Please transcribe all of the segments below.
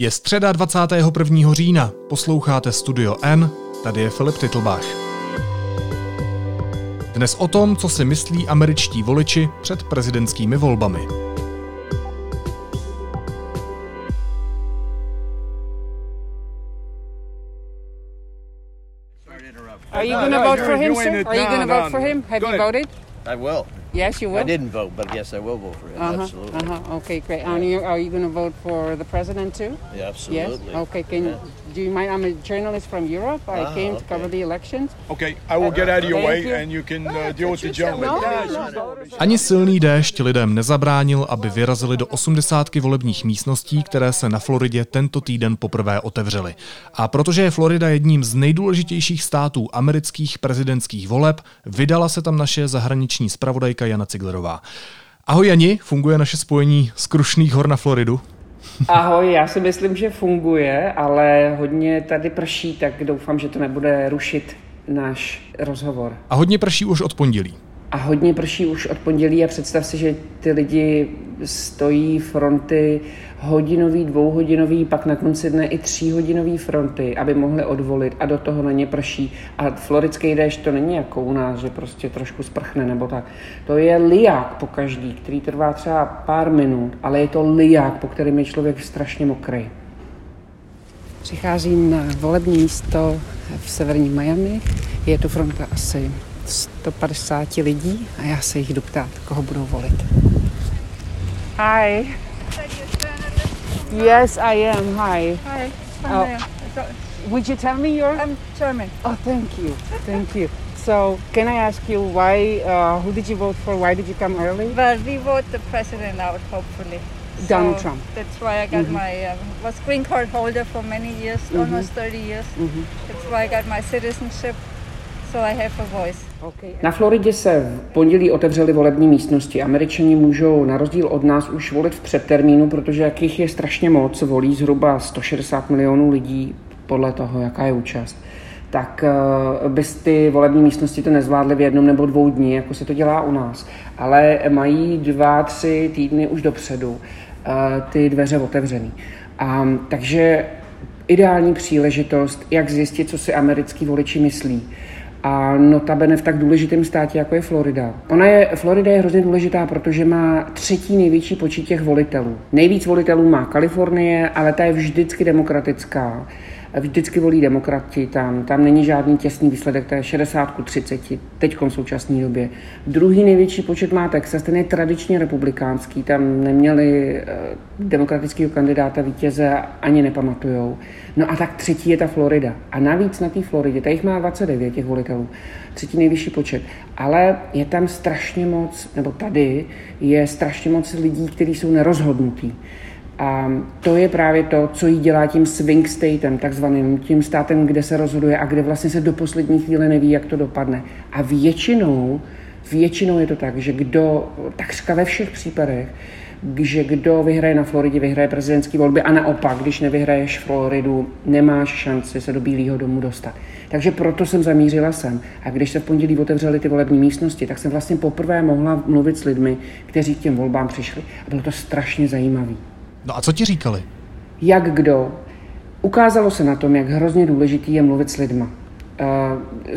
Je středa 21. října, posloucháte Studio N, tady je Filip Titlbach. Dnes o tom, co si myslí američtí voliči před prezidentskými volbami. Are you going to vote for him, sir? Are you going to vote for him? Have you voted? I will. Yes, you I will. didn't vote, but yes, I will vote for him. Uh-huh, Absolutely. uh-huh. Okay, great. And you, are you going to vote for the president too? Yeah, absolutely. Yes. Okay. Can Yeah. do you mind? I'm a journalist from Europe. I Ah, came to okay. cover the elections. Okay, I will get out of your way you. and you can uh, deal with the gentleman. Ani silný déšť lidem nezabránil, aby vyrazili do osmdesátky volebních místností, které se na Floridě tento týden poprvé otevřely. A protože je Florida jedním z nejdůležitějších států amerických prezidentských voleb, vydala se tam naše zahraniční zpravodajka Jana Ciglerová. Ahoj Jani, funguje naše spojení z Krušných hor na Floridu? Ahoj, já si myslím, že funguje, ale hodně tady prší, tak doufám, že to nebude rušit náš rozhovor. A hodně prší už od pondělí. A hodně prší už od pondělí a představ si, že ty lidi stojí fronty hodinový, dvouhodinový, pak na konci dne i tříhodinový fronty, aby mohli odvolit a do toho na ně prší. A floridský déšť to není jako u nás, že prostě trošku sprchne nebo tak. To je liák po každý, který trvá třeba pár minut, ale je to liák, po kterém je člověk strašně mokrý. Přicházím na volební místo v severní Miami. Je tu fronta asi 150 lidí a já se jich jdu ptát, koho budou volit. Hi. Yes, I am. Hi. Hi, Oh. Would you tell me your? I'm German. Oh, thank you. Thank you. So, can I ask you why? Uh, who did you vote for? Why did you come early? Well, we vote the president out, hopefully. Donald So Trump. That's why I got my um, was green card holder for many years, almost 30 years. That's why I got my citizenship, so I have a voice. Na Floridě se v pondělí otevřely volební místnosti. Američani můžou na rozdíl od nás už volit v předtermínu, protože jakých je strašně moc, volí zhruba 160 milionů lidí podle toho, jaká je účast tak uh, bys ty volební místnosti to nezvládly v jednom nebo dvou dní, jako se to dělá u nás. Ale mají dva, tři týdny už dopředu uh, ty dveře otevřený. Um, takže ideální příležitost, jak zjistit, co si americký voliči myslí. A notabene v tak důležitém státě, jako je Florida. Ona je, Florida je hrozně důležitá, protože má třetí největší počet těch volitelů. Nejvíc volitelů má Kalifornie, ale ta je vždycky demokratická. Vždycky volí demokrati tam, tam není žádný těsný výsledek, to je 60 ku 30, teď v současné době. Druhý největší počet má Texas, ten je tradičně republikánský, tam neměli eh, demokratického kandidáta vítěze, ani nepamatujou. No a tak třetí je ta Florida. A navíc na té Floridě, tady jich má 29 těch volitelů, třetí nejvyšší počet, ale je tam strašně moc, nebo tady je strašně moc lidí, kteří jsou nerozhodnutí. A to je právě to, co jí dělá tím swing statem, takzvaným tím státem, kde se rozhoduje a kde vlastně se do poslední chvíle neví, jak to dopadne. A většinou, většinou je to tak, že kdo, takřka ve všech případech, že kdo vyhraje na Floridě, vyhraje prezidentské volby a naopak, když nevyhraješ Floridu, nemáš šanci se do Bílého domu dostat. Takže proto jsem zamířila sem. A když se v pondělí otevřely ty volební místnosti, tak jsem vlastně poprvé mohla mluvit s lidmi, kteří k těm volbám přišli. A bylo to strašně zajímavé. No a co ti říkali? Jak kdo. Ukázalo se na tom, jak hrozně důležitý je mluvit s lidma. Eh,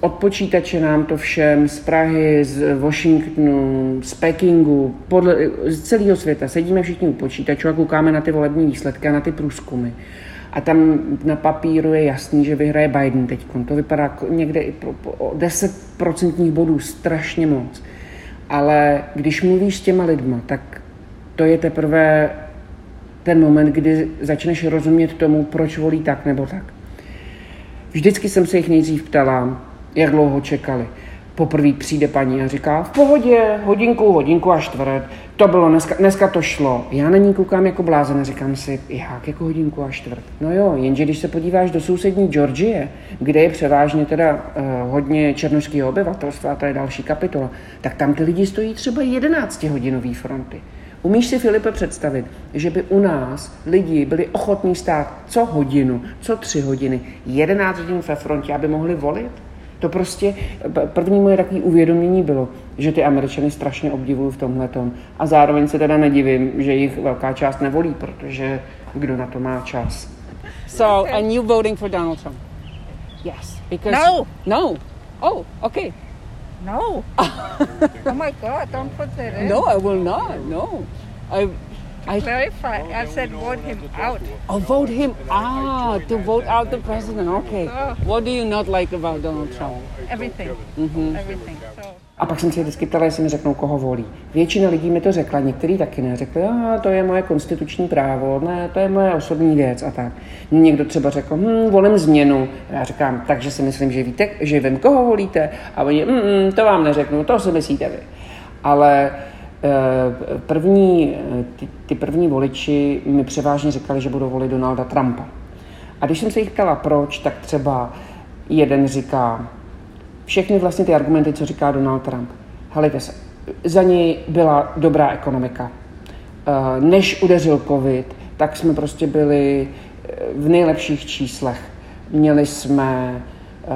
Od počítače nám to všem z Prahy, z Washingtonu, z Pekingu, podle, z celého světa. Sedíme všichni u počítačů a koukáme na ty volební výsledky a na ty průzkumy. A tam na papíru je jasný, že vyhraje Biden teď. To vypadá jako někde i pro, o 10% bodů, strašně moc. Ale když mluvíš s těma lidma, tak to je teprve ten moment, kdy začneš rozumět tomu, proč volí tak nebo tak. Vždycky jsem se jich nejdřív ptala, jak dlouho čekali. Poprvé přijde paní a říká, v pohodě, hodinku, hodinku a čtvrt, to bylo, dneska, dneska to šlo. Já na ní koukám jako blázen a říkám si, jak jako hodinku a čtvrt. No jo, jenže když se podíváš do sousední Georgie, kde je převážně teda uh, hodně černožského obyvatelstva, to je další kapitola, tak tam ty lidi stojí třeba 11 hodinový fronty. Umíš si, Filipe, představit, že by u nás lidi byli ochotní stát co hodinu, co tři hodiny, 11 hodin ve frontě, aby mohli volit? To prostě, první moje takové uvědomění bylo, že ty Američany strašně obdivuju v tomhle A zároveň se teda nedivím, že jich velká část nevolí, protože kdo na to má čas. So, and you voting for Donald Trump? Yes, because No. no. Oh, okay. No. oh my God, don't put that in. No, I will not. No, I, I Clarify. I said vote him out. oh, vote him out to vote out the president. Okay. Oh. What do you not like about Donald Trump? Everything. Mm-hmm. Everything. So. A pak jsem se vždycky ptala, jestli mi řeknou, koho volí. Většina lidí mi to řekla, některý taky ne. Řekli, a to je moje konstituční právo, ne, to je moje osobní věc a tak. Někdo třeba řekl, hm, volím změnu. Já říkám, takže si myslím, že víte, že vím, koho volíte. A oni, hm, to vám neřeknu, to si myslíte vy. Ale eh, první, ty, ty první voliči mi převážně říkali, že budou volit Donalda Trumpa. A když jsem se jich ptala, proč, tak třeba jeden říká, všechny vlastně ty argumenty, co říká Donald Trump. Helejte se, za něj byla dobrá ekonomika. Eh, Než udeřil covid, tak jsme prostě byli eh, v nejlepších číslech. Měli jsme eh,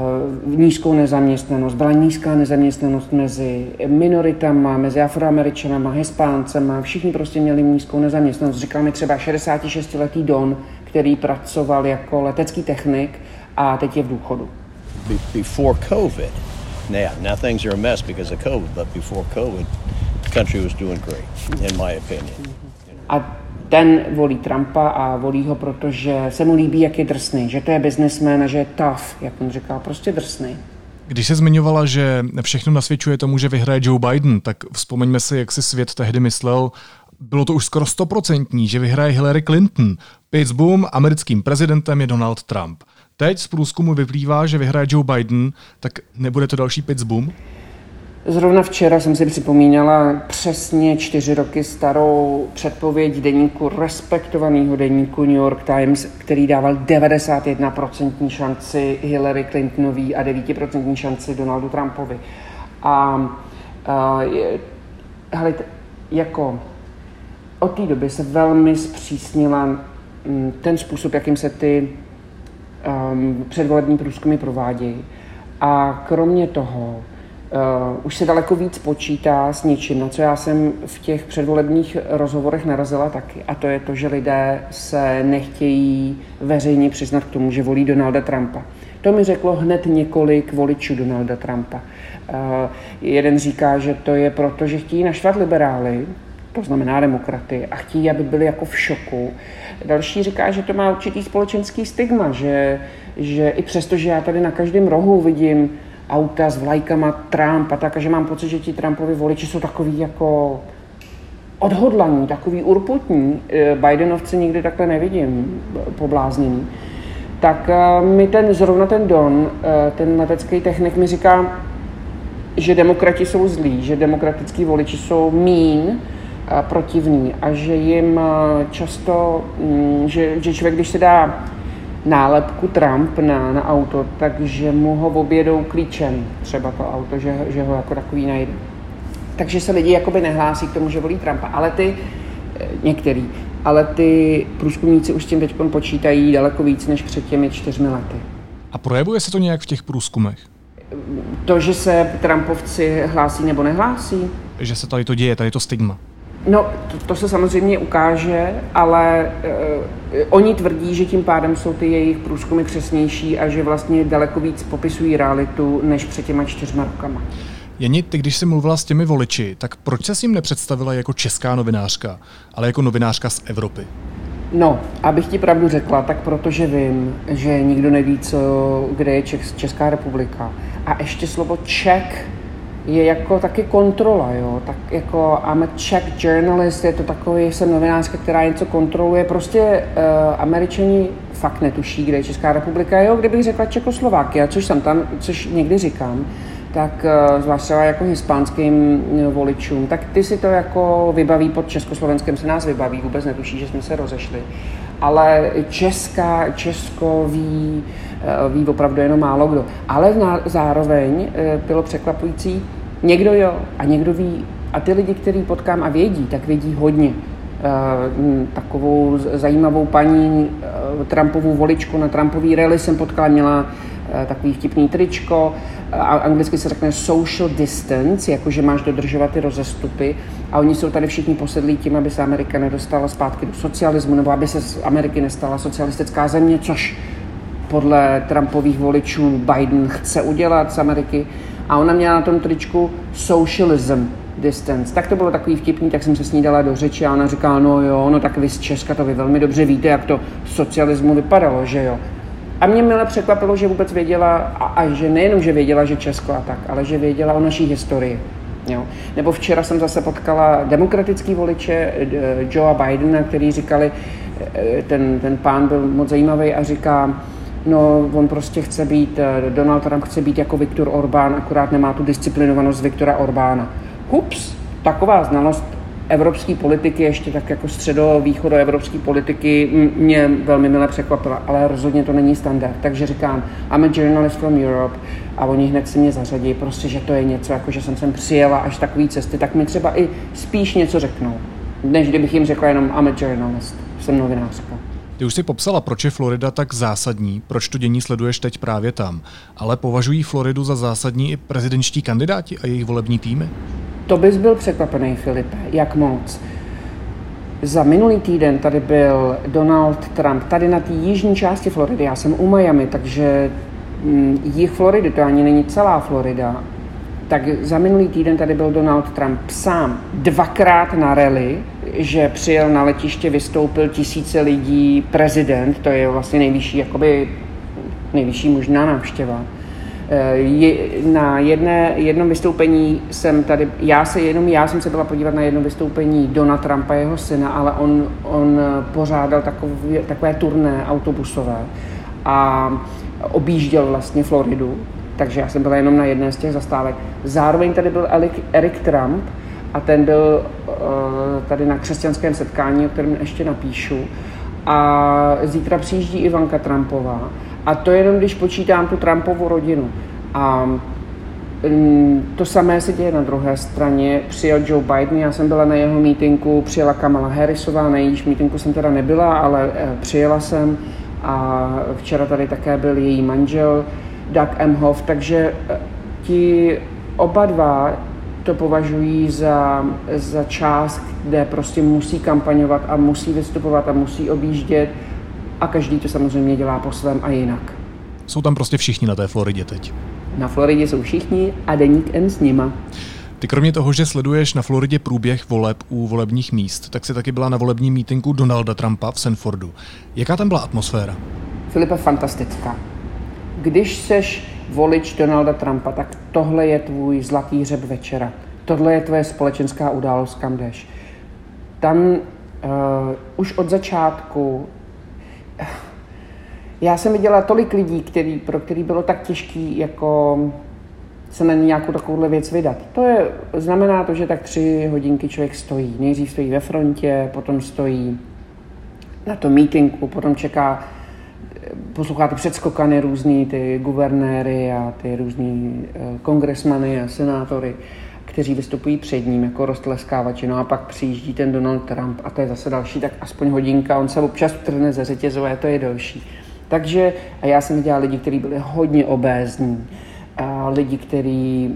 nízkou nezaměstnanost, byla nízká nezaměstnanost mezi minoritama, mezi afroameričanama, hispáncema, všichni prostě měli nízkou nezaměstnanost. Říkal mi třeba 66-letý Don, který pracoval jako letecký technik a teď je v důchodu. Be- before COVID, now, now things are a mess because of COVID, but before COVID, the country was doing great, in my opinion. A ten volí Trumpa a volí ho, protože se mu líbí, jak je drsný, že to je businessman a že je tough, jak on říkal, prostě drsný. Když se zmiňovala, že všechno nasvědčuje tomu, že vyhraje Joe Biden, tak vzpomeňme si, jak si svět tehdy myslel, bylo to už skoro stoprocentní, že vyhraje Hillary Clinton. Pitts boom, americkým prezidentem je Donald Trump. Teď z průzkumu vyplývá, že vyhraje Joe Biden, tak nebude to další Pitts boom? Zrovna včera jsem si připomínala přesně čtyři roky starou předpověď deníku, respektovaného deníku New York Times, který dával 91% šanci Hillary Clintonový a 9% šanci Donaldu Trumpovi. A, a je, helejte, jako od té doby se velmi zpřísnila mm, ten způsob, jakým se ty um, předvolební průzkumy provádějí. A kromě toho uh, už se daleko víc počítá s něčím, na co já jsem v těch předvolebních rozhovorech narazila taky. A to je to, že lidé se nechtějí veřejně přiznat k tomu, že volí Donalda Trumpa. To mi řeklo hned několik voličů Donalda Trumpa. Uh, jeden říká, že to je proto, že chtějí naštvat liberály, to znamená demokraty, a chtějí, aby byli jako v šoku. Další říká, že to má určitý společenský stigma, že, že i přesto, že já tady na každém rohu vidím auta s vlajkama Trump a tak, a že mám pocit, že ti Trumpovi voliči jsou takový jako odhodlaní, takový urputní. Eh, Bidenovce nikdy takhle nevidím poblázněný. Tak eh, mi ten, zrovna ten Don, eh, ten letecký technik mi říká, že demokrati jsou zlí, že demokratický voliči jsou mín, a protivný a že jim eh, často, mm, že, že člověk, když se dá nálepku Trump na, na auto, takže mu ho objedou klíčem třeba to auto, že, že ho jako takový najde. Takže se lidi jakoby nehlásí k tomu, že volí Trumpa, ale ty, eh, některý, ale ty průzkumníci už s tím teď počítají daleko víc než před těmi čtyřmi lety. A projevuje se to nějak v těch průzkumech? To, že se Trumpovci hlásí nebo nehlásí, Že se tady to děje, tady to stigma. No, to, to se samozřejmě ukáže, ale uh, oni tvrdí, že tím pádem jsou ty jejich průzkumy přesnější a že vlastně daleko víc popisují realitu než před těma čtyřma rokama. Jeni, ty když jsi mluvila s těmi voliči, tak proč se s ním nepředstavila jako česká novinářka, ale jako novinářka z Evropy? No, abych ti pravdu řekla, tak protože vím, že nikdo neví, co, kde je Čech, Česká republika. A ještě slovo Czech je jako taky kontrola, jo. Tak jako I'm a Czech journalist, je to takový, jsem novinářka, která něco kontroluje. Prostě uh, američani fakt netuší, kde je Česká republika. Jo, kdybych řekla Čekoslovákia, což jsem tam, což někdy říkám, tak uh, zvlášť třeba jako hispánským uh, voličům, tak ty si to jako vybaví pod Československem, se nás vybaví, vůbec netuší, že jsme se rozešli. Ale Česká, Česko ví, uh, ví opravdu jenom málo kdo. Ale zároveň uh, bylo překvapující, někdo jo a někdo ví. A ty lidi, který potkám a vědí, tak vědí hodně. Uh, takovou zajímavou paní Trumpovou voličku na Trumpový rally jsem potkala, měla eh, takový vtipný tričko, a anglicky se řekne social distance, jakože máš dodržovat ty rozestupy a oni jsou tady všichni posedlí tím, aby se Amerika nedostala zpátky do socialismu nebo aby se z Ameriky nestala socialistická země, což podle Trumpových voličů Biden chce udělat z Ameriky. A ona měla na tom tričku socialism distance. Tak to bylo takový vtipný, tak jsem se s ní dala do řeči a ona říká, no jo, no tak vy z Česka to vy velmi dobře víte, jak to socialismu vypadalo, že jo. A mě mile překvapilo, že vůbec věděla, a, a že nejenom, že věděla, že Česko a tak, ale že věděla o naší historii. Jo. Nebo včera jsem zase potkala demokratický voliče eh, Joea Bidena, který říkali, eh, ten, ten pán byl moc zajímavý a říká, no on prostě chce být, eh, Donald Trump chce být jako Viktor Orbán, akorát nemá tu disciplinovanost Viktora Orbána. Hups, taková znalost evropské politiky, ještě tak jako středo-východoevropské politiky mě velmi milé překvapila, ale rozhodně to není standard. Takže říkám, I'm a journalist from Europe a oni hned si mě zařadí, prostě, že to je něco, jako že jsem sem přijela až takové cesty, tak mi třeba i spíš něco řeknou, než kdybych jim řekla jenom I'm a journalist, jsem novinářka. Ty už si popsala, proč je Florida tak zásadní, proč to dění sleduješ teď právě tam. Ale považují Floridu za zásadní i prezidentští kandidáti a jejich volební týmy? To bys byl překvapený, Filipe, jak moc. Za minulý týden tady byl Donald Trump, tady na té jižní části Floridy, já jsem u Miami, takže mm, jich Floridy, to ani není celá Florida, tak za minulý týden tady byl Donald Trump sám dvakrát na rally, že přijel na letiště, vystoupil tisíce lidí, prezident, to je vlastně nejvyšší, jakoby nejvyšší možná návštěva je, na jedné, jednom vystoupení jsem tady, já se jenom já jsem se byla podívat na jedno vystoupení Dona Trumpa, jeho syna, ale on, on pořádal takové, takové turné autobusové a objížděl vlastně Floridu, takže já jsem byla jenom na jedné z těch zastávek. Zároveň tady byl Eric Trump a ten byl uh, tady na křesťanském setkání, o kterém ještě napíšu. A zítra přijíždí Ivanka Trumpová a to jenom, když počítám tu Trumpovu rodinu. A mm, to samé se děje na druhé straně. Přijel Joe Biden, já jsem byla na jeho mítinku, přijela Kamala Harrisová, na jejíž mítinku jsem teda nebyla, ale eh, přijela jsem a včera tady také byl její manžel Doug Emhoff, takže eh, ti oba dva to považují za, za část, kde prostě musí kampaňovat a musí vystupovat a musí objíždět a každý to samozřejmě dělá po svém a jinak. Jsou tam prostě všichni na té Floridě teď. Na Floridě jsou všichni a deník N s nima. Ty kromě toho, že sleduješ na Floridě průběh voleb u volebních míst, tak si taky byla na volebním mítinku Donalda Trumpa v Sanfordu. Jaká tam byla atmosféra? Filipe, fantastická. Když seš volič Donalda Trumpa, tak tohle je tvůj zlatý hřeb večera. Tohle je tvoje společenská událost, kam jdeš. Tam uh, už od začátku já jsem viděla tolik lidí, který, pro který bylo tak těžký jako se na nějakou takovouhle věc vydat. To je, znamená to, že tak tři hodinky člověk stojí. Nejdřív stojí ve frontě, potom stojí na tom mítinku, potom čeká, poslouchá ty předskokany různý, ty guvernéry a ty různý eh, kongresmany a senátory kteří vystupují před ním jako roztleskávači. No a pak přijíždí ten Donald Trump a to je zase další, tak aspoň hodinka, on se občas trhne ze řetězové, to je další. Takže a já jsem viděla lidi, kteří byli hodně obézní, a lidi, kteří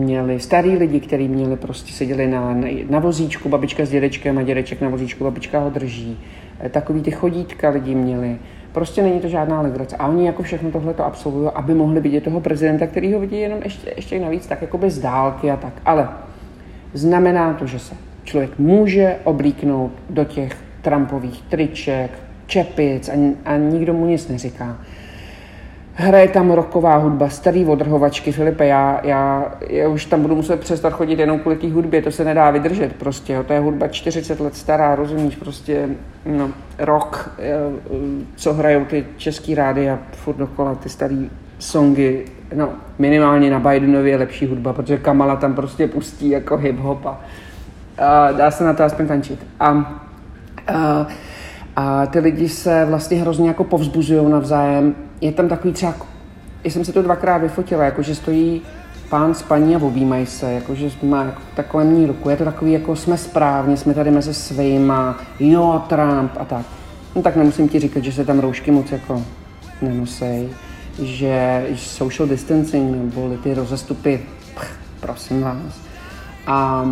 měli, starý lidi, kteří měli prostě seděli na, na, na vozíčku, babička s dědečkem a dědeček na vozíčku, babička ho drží. E, takový ty chodítka lidi měli. Prostě není to žádná legrace. A oni jako všechno tohle to absolvují, aby mohli vidět toho prezidenta, který ho vidí jenom ještě, ještě navíc tak jako bez dálky a tak. Ale znamená to, že se člověk může oblíknout do těch Trumpových triček, čepic a, a nikdo mu nic neříká. Hraje tam roková hudba, starý odrhovačky, Filipe, já, já, já už tam budu muset přestat chodit jenom kvůli té hudbě, to se nedá vydržet prostě, jo. to je hudba 40 let stará, rozumíš, prostě no, rok, eh, co hrajou ty český rády a furt dokola ty starý songy, no minimálně na Bidenově je lepší hudba, protože Kamala tam prostě pustí jako hip-hop a, a dá se na to aspoň tančit. A, a a ty lidi se vlastně hrozně jako povzbuzují navzájem. Je tam takový třeba, já jsem se to dvakrát vyfotila, jakože stojí pán s paní a objímají se, jakože má jako takové mní ruku. Je to takový, jako jsme správně, jsme tady mezi svýma, jo, Trump a tak. No tak nemusím ti říkat, že se tam roušky moc jako nenosej. že social distancing nebo ty rozestupy, pch, prosím vás, a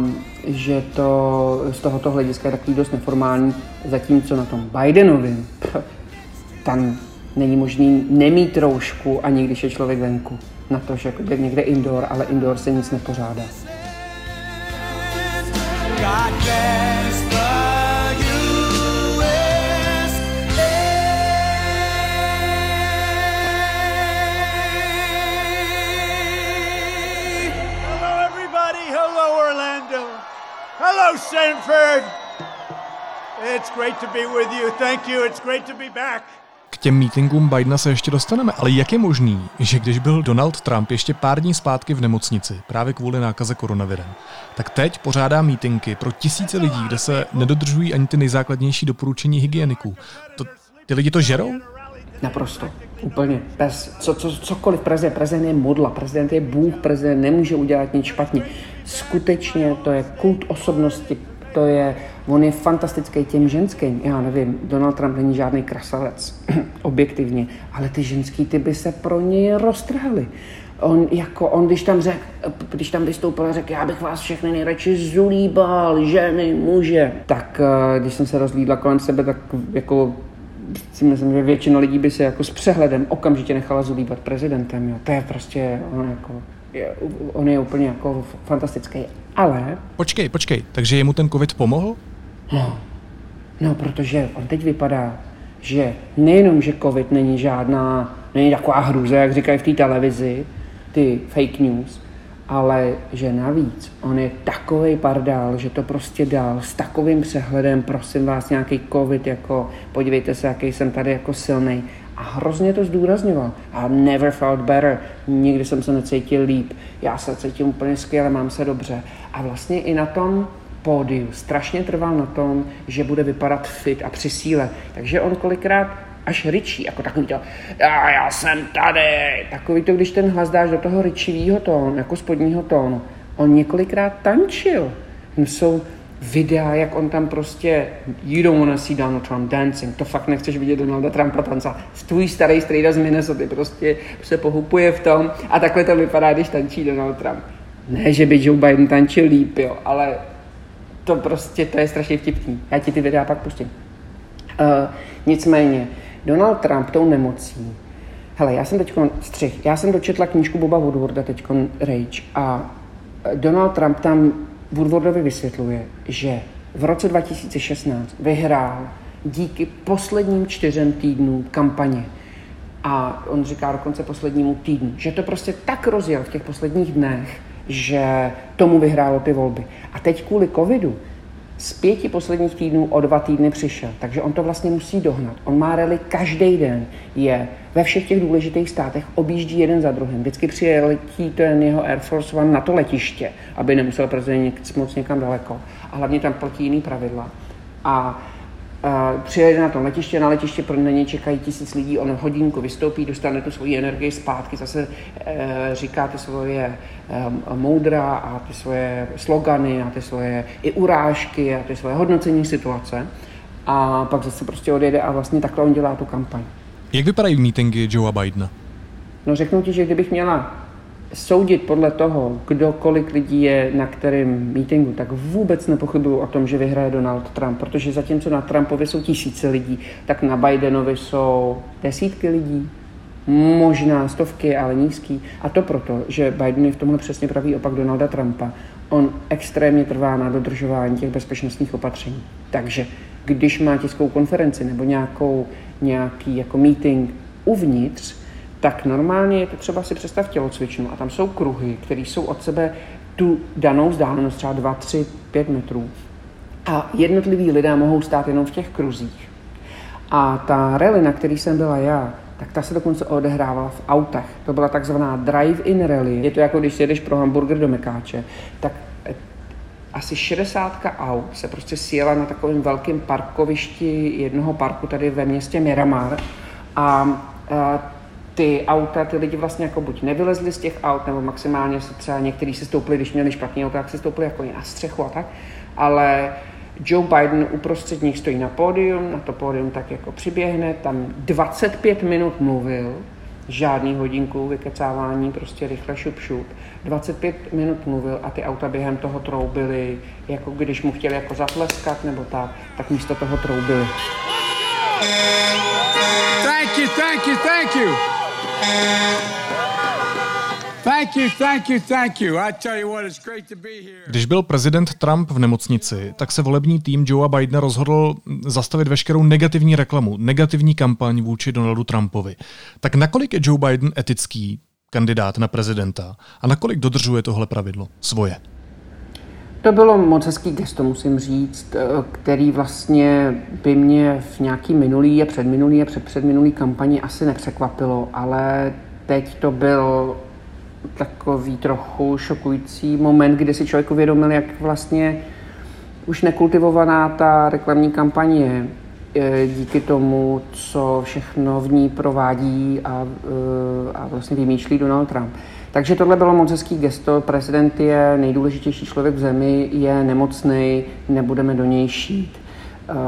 že to z tohoto hlediska je takový dost neformální, zatímco na tom Bidenovi, pch, tam není možný nemít roušku ani když je člověk venku. Na to, že je někde indoor, ale indoor se nic nepořádá. God bless the. Hello, Sanford. It's great to be with you. Thank you. It's great to be back. K těm mítinkům Bidena se ještě dostaneme, ale jak je možný, že když byl Donald Trump ještě pár dní zpátky v nemocnici, právě kvůli nákaze koronavirem, tak teď pořádá mítinky pro tisíce lidí, kde se nedodržují ani ty nejzákladnější doporučení hygieniků. To, ty lidi to žerou? Naprosto. Úplně. Bez, co, co, cokoliv prezident. Prezident je modla, prezident je Bůh, prezident nemůže udělat nic špatně. Skutečně to je kult osobnosti, to je, on je fantastický těm ženským. Já nevím, Donald Trump není žádný krasavec, objektivně, ale ty ženský ty by se pro něj roztrhali. On, jako on, když tam řek, když tam vystoupil a řekl, já bych vás všechny nejradši zulíbal, ženy, muže, tak eh, když jsem se rozlídla kolem sebe, tak jako si myslím, že většina lidí by se jako s přehledem okamžitě nechala zulíbat prezidentem. Jo. To je prostě, on, jako, je, on je úplně jako fantastický. Ale... Počkej, počkej, takže jemu ten covid pomohl? No, no protože on teď vypadá, že nejenom, že covid není žádná, není taková hrůza, jak říkají v té televizi, ty fake news, ale že navíc on je takový pardál, že to prostě dal s takovým přehledem, prosím vás, nějaký covid, jako podívejte se, jaký jsem tady jako silný. A hrozně to zdůrazňoval. I never felt better. Nikdy jsem se necítil líp. Já se cítím úplně skvěle, mám se dobře. A vlastně i na tom pódiu strašně trval na tom, že bude vypadat fit a při síle. Takže on kolikrát až ryčí, jako takový to, já, já jsem tady, takový to, když ten hlas dáš do toho ryčivého tónu, jako spodního tónu. On několikrát tančil. Jsou videa, jak on tam prostě, you don't wanna see Donald Trump dancing, to fakt nechceš vidět Donalda Trumpa tancat. Tvůj starý strejda z Minnesota prostě se pohupuje v tom a takhle to vypadá, když tančí Donald Trump. Ne, že by Joe Biden tančil líp, jo, ale to prostě, to je strašně vtipný. Já ti ty videa pak pustím. Uh, nicméně, Donald Trump tou nemocí, hele, já jsem teď střih, já jsem dočetla knížku Boba Woodwarda teď Rage a Donald Trump tam Woodwardovi vysvětluje, že v roce 2016 vyhrál díky posledním čtyřem týdnům kampaně a on říká dokonce poslednímu týdnu, že to prostě tak rozjel v těch posledních dnech, že tomu vyhrálo ty volby. A teď kvůli covidu z pěti posledních týdnů o dva týdny přišel, takže on to vlastně musí dohnat. On má rally každý den, je ve všech těch důležitých státech, objíždí jeden za druhým. Vždycky přiletí ten jeho Air Force One na to letiště, aby nemusel prezident moc někam daleko. A hlavně tam platí jiný pravidla. A přijede na to letiště, na letiště pro něj čekají tisíc lidí, on hodinku vystoupí, dostane tu svoji energii zpátky, zase uh, říká ty svoje um, moudra a ty svoje slogany a ty svoje i urážky a ty svoje hodnocení situace a pak zase prostě odjede a vlastně takhle on dělá tu kampaň. Jak vypadají mítingy Joea Bidena? No řeknu ti, že kdybych měla soudit podle toho, kdo kolik lidí je na kterém mítingu, tak vůbec nepochybuju o tom, že vyhraje Donald Trump, protože zatímco na Trumpovi jsou tisíce lidí, tak na Bidenovi jsou desítky lidí, možná stovky, ale nízký. A to proto, že Biden je v tomhle přesně pravý opak Donalda Trumpa. On extrémně trvá na dodržování těch bezpečnostních opatření. Takže když má tiskovou konferenci nebo nějakou, nějaký jako meeting uvnitř, tak normálně je to třeba si představ tělocvičnu a tam jsou kruhy, které jsou od sebe tu danou vzdálenost, třeba 2, 3, 5 metrů. A jednotliví lidé mohou stát jenom v těch kruzích. A ta rally, na který jsem byla já, tak ta se dokonce odehrávala v autech. To byla takzvaná drive-in rally. Je to jako když jedeš pro hamburger do Mekáče, tak eh, asi 60 aut se prostě sjela na takovém velkém parkovišti jednoho parku tady ve městě Miramar a, a ty auta, ty lidi vlastně jako buď nevylezli z těch aut, nebo maximálně se třeba někteří se stoupili, když měli špatný auto, tak se stoupili jako na střechu a tak, ale Joe Biden uprostřed nich stojí na pódium, na to pódium tak jako přiběhne, tam 25 minut mluvil žádný hodinku vykecávání, prostě rychle šup šup. 25 minut mluvil a ty auta během toho troubily, jako když mu chtěli jako zatleskat nebo tak, tak místo toho troubili. Thank you, thank you, thank you. Když byl prezident Trump v nemocnici, tak se volební tým Joea Bidena rozhodl zastavit veškerou negativní reklamu, negativní kampaň vůči Donaldu Trumpovi. Tak nakolik je Joe Biden etický kandidát na prezidenta a nakolik dodržuje tohle pravidlo svoje? To bylo moc hezký gesto, musím říct, který vlastně by mě v nějaký minulý a předminulý a předpředminulý kampani asi nepřekvapilo, ale teď to byl takový trochu šokující moment, kdy si člověk uvědomil, jak vlastně už nekultivovaná ta reklamní kampaně je díky tomu, co všechno v ní provádí a, e, a vlastně vymýšlí Donald Trump. Takže tohle bylo moc hezký gesto. Prezident je nejdůležitější člověk v zemi, je nemocný, nebudeme do něj šít.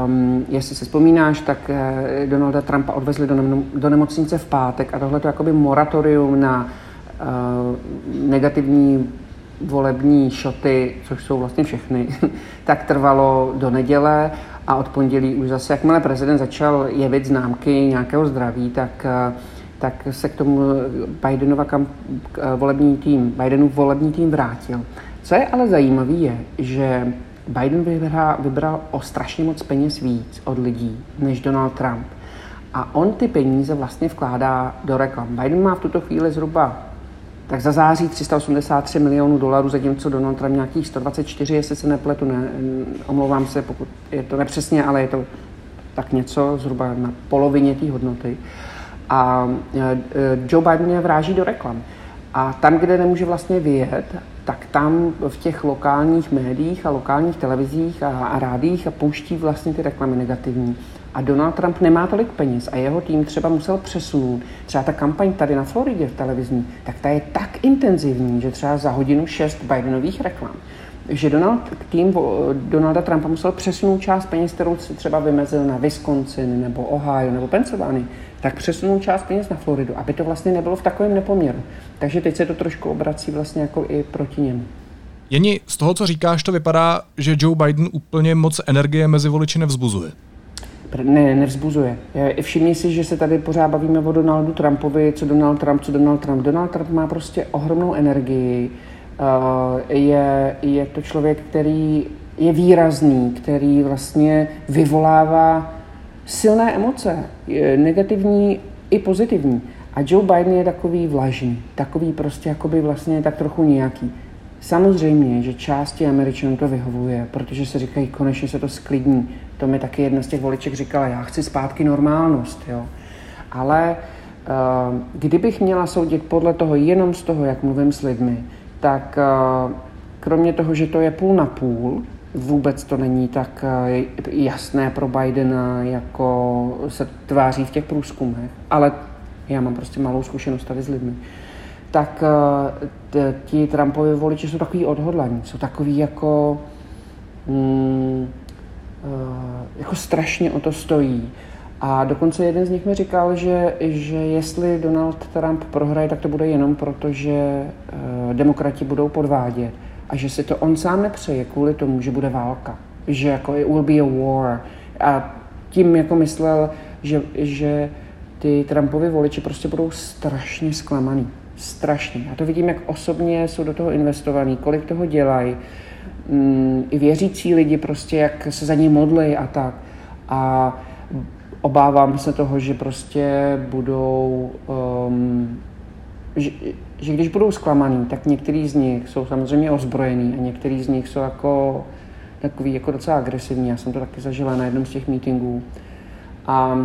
Um, jestli si vzpomínáš, tak eh, Donalda Trumpa odvezli do, nem- do nemocnice v pátek a tohle to jakoby moratorium na uh, negativní volební šoty, což jsou vlastně všechny, tak trvalo do neděle a od pondělí už zase, jakmile prezident začal jevit známky nějakého zdraví, tak, tak se k tomu Bidenova kam, volební tým, Bidenův volební tým vrátil. Co je ale zajímavé je, že Biden vybral, vybral o strašně moc peněz víc od lidí než Donald Trump. A on ty peníze vlastně vkládá do reklam. Biden má v tuto chvíli zhruba tak za září 383 milionů dolarů, zatímco Donald Trump nějakých 124, jestli se nepletu, ne, omlouvám se, pokud je to nepřesně, ale je to tak něco, zhruba na polovině té hodnoty. A e, Joe Biden je vráží do reklam. A tam, kde nemůže vlastně vyjet, tak tam v těch lokálních médiích a lokálních televizích a, a rádích a pouští vlastně ty reklamy negativní. A Donald Trump nemá tolik peněz a jeho tým třeba musel přesunout. Třeba ta kampaň tady na Floridě v televizní, tak ta je tak intenzivní, že třeba za hodinu šest Bidenových reklam že Donald, tým Donalda Trumpa musel přesunout část peněz, kterou si třeba vymezil na Wisconsin nebo Ohio nebo Pennsylvania, tak přesunout část peněz na Floridu, aby to vlastně nebylo v takovém nepoměru. Takže teď se to trošku obrací vlastně jako i proti němu. Jeni, z toho, co říkáš, to vypadá, že Joe Biden úplně moc energie mezi voliči nevzbuzuje. Ne, nevzbuzuje. Všimni si, že se tady pořád bavíme o Donaldu Trumpovi, co Donald Trump, co Donald Trump. Donald Trump má prostě ohromnou energii. Eh, je, je to člověk, který je výrazný, který vlastně vyvolává silné emoce, negativní i pozitivní. A Joe Biden je takový vlažný, takový prostě jakoby vlastně tak trochu nějaký. Samozřejmě, že části Američanů to vyhovuje, protože se říkají, konečně se to sklidní. To mi taky jedna z těch voliček říkala, já chci zpátky normálnost. Jo. Ale uh, kdybych měla soudit podle toho, jenom z toho, jak mluvím s lidmi, tak uh, kromě toho, že to je půl na půl, vůbec to není tak uh, jasné pro Bidena, jako se tváří v těch průzkumech, ale já mám prostě malou zkušenost tady s lidmi, tak uh, ti Trumpovi voliči jsou takový odhodlaní, jsou takový jako mm, uh, jako strašně o to stojí. A dokonce jeden z nich mi říkal, že, že jestli Donald Trump prohraje, tak to bude jenom proto, že demokrati budou podvádět a že si to on sám nepřeje kvůli tomu, že bude válka. Že jako it will be a war. A tím jako myslel, že, že ty Trumpovi voliči prostě budou strašně zklamaný. Strašně. Já to vidím, jak osobně jsou do toho investovaní, kolik toho dělají. Mm, I věřící lidi prostě, jak se za ně modlí a tak. A obávám se toho, že prostě budou, um, že, že když budou zklamaný, tak některý z nich jsou samozřejmě ozbrojení a některý z nich jsou jako takový jako docela agresivní. Já jsem to taky zažila na jednom z těch meetingů. A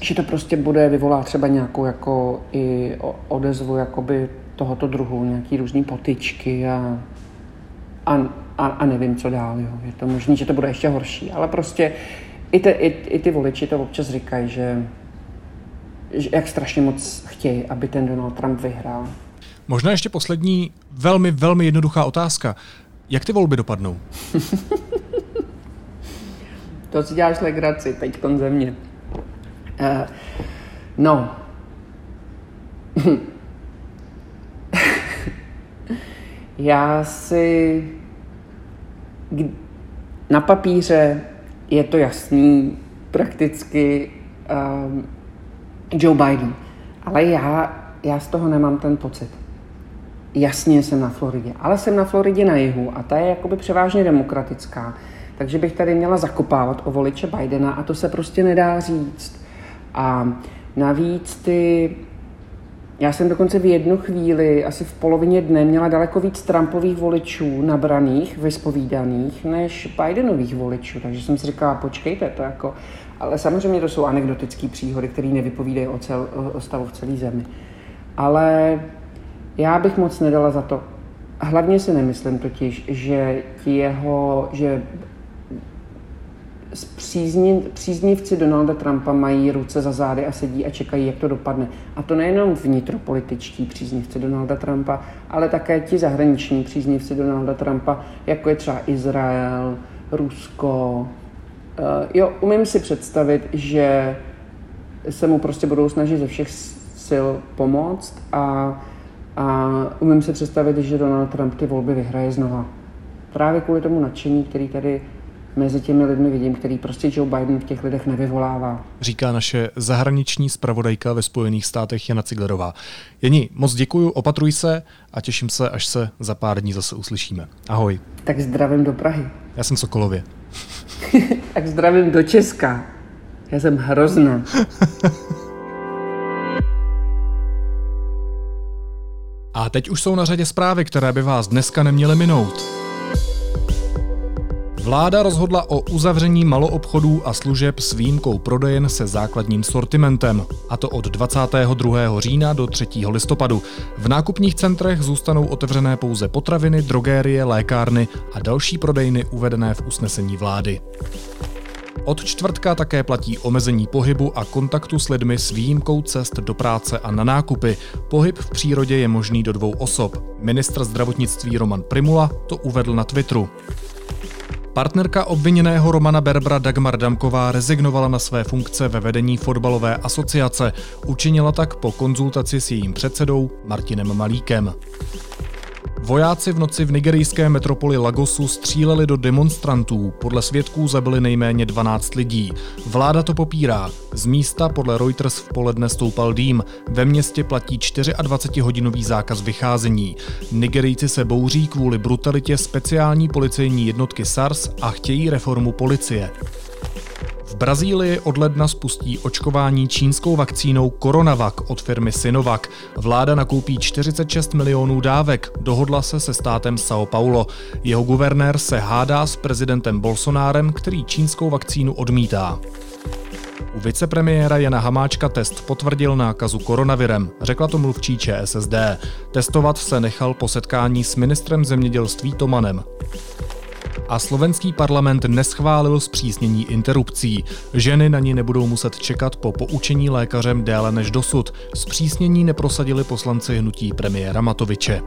že to prostě bude vyvolat třeba nějakou jako i odezvu jakoby tohoto druhu, nějaký různý potyčky a, a, a, a nevím, co dál. Jo. Je to možné, že to bude ještě horší, ale prostě i, te, i, i ty voliči to občas říkají, že, že jak strašně moc chtějí, aby ten Donald Trump vyhrál. Možná ještě poslední velmi, velmi jednoduchá otázka. Jak ty volby dopadnou? to si děláš legraci teď ze mě. Uh, no, Já si na papíře je to jasný, prakticky um, Joe Biden. Ale já, já z toho nemám ten pocit. Jasně jsem na Floridě, ale jsem na Floridě na jihu a ta je jakoby převážně demokratická. Takže bych tady měla zakopávat o voliče Bidena a to se prostě nedá říct. A navíc ty já jsem dokonce v jednu chvíli, asi v polovině dne, měla daleko víc Trumpových voličů nabraných, vyspovídaných, než Bidenových voličů. Takže jsem si říkala, počkejte, to jako... Ale samozřejmě to jsou anekdotické příhody, které nevypovídají o, cel, o stavu v celé zemi. Ale já bych moc nedala za to. Hlavně si nemyslím totiž, že ti jeho, že přízni, příznivci Donalda Trumpa mají ruce za zády a sedí a čekají, jak to dopadne. A to nejenom vnitropolitičtí příznivci Donalda Trumpa, ale také ti zahraniční příznivci Donalda Trumpa, jako je třeba Izrael, Rusko. Uh, jo, umím si představit, že se mu prostě budou snažit ze všech sil pomoct a, a umím si představit, že Donald Trump ty volby vyhraje znova. Právě kvůli tomu nadšení, který tady mezi těmi lidmi vidím, který prostě Joe Biden v těch lidech nevyvolává. Říká naše zahraniční zpravodajka ve Spojených státech Jana Ciglerová. Jeni, moc děkuju, opatruj se a těším se, až se za pár dní zase uslyšíme. Ahoj. Tak zdravím do Prahy. Já jsem Sokolově. tak zdravím do Česka. Já jsem hrozná. A teď už jsou na řadě zprávy, které by vás dneska neměly minout. Vláda rozhodla o uzavření maloobchodů a služeb s výjimkou prodejen se základním sortimentem, a to od 22. října do 3. listopadu. V nákupních centrech zůstanou otevřené pouze potraviny, drogérie, lékárny a další prodejny uvedené v usnesení vlády. Od čtvrtka také platí omezení pohybu a kontaktu s lidmi s výjimkou cest do práce a na nákupy. Pohyb v přírodě je možný do dvou osob. Ministr zdravotnictví Roman Primula to uvedl na Twitteru. Partnerka obviněného Romana Berbra Dagmar Damková rezignovala na své funkce ve vedení fotbalové asociace. Učinila tak po konzultaci s jejím předsedou Martinem Malíkem. Vojáci v noci v nigerijské metropoli Lagosu stříleli do demonstrantů. Podle svědků zabili nejméně 12 lidí. Vláda to popírá. Z místa podle Reuters v poledne stoupal dým. Ve městě platí 24-hodinový zákaz vycházení. Nigerijci se bouří kvůli brutalitě speciální policejní jednotky SARS a chtějí reformu policie. V Brazílii od ledna spustí očkování čínskou vakcínou Coronavac od firmy Sinovac. Vláda nakoupí 46 milionů dávek, dohodla se se státem São Paulo. Jeho guvernér se hádá s prezidentem Bolsonárem, který čínskou vakcínu odmítá. U vicepremiéra Jana Hamáčka test potvrdil nákazu koronavirem, řekla to mluvčí ČSSD. Testovat se nechal po setkání s ministrem zemědělství Tomanem a slovenský parlament neschválil zpřísnění interrupcí. Ženy na ní nebudou muset čekat po poučení lékařem déle než dosud. Zpřísnění neprosadili poslanci hnutí premiéra Matoviče.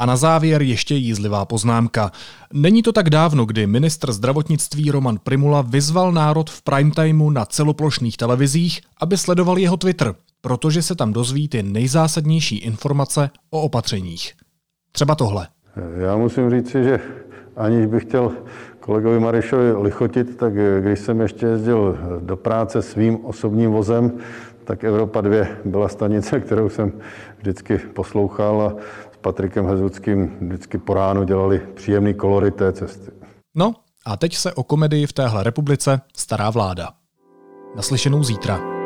A na závěr ještě jízlivá poznámka. Není to tak dávno, kdy ministr zdravotnictví Roman Primula vyzval národ v primetimeu na celoplošných televizích, aby sledoval jeho Twitter protože se tam dozví ty nejzásadnější informace o opatřeních. Třeba tohle. Já musím říct si, že aniž bych chtěl kolegovi Marišovi lichotit, tak když jsem ještě jezdil do práce svým osobním vozem, tak Evropa 2 byla stanice, kterou jsem vždycky poslouchal a Patrikem Hezuckým vždycky po ránu dělali příjemný kolory té cesty. No a teď se o komedii v téhle republice stará vláda. Naslyšenou zítra.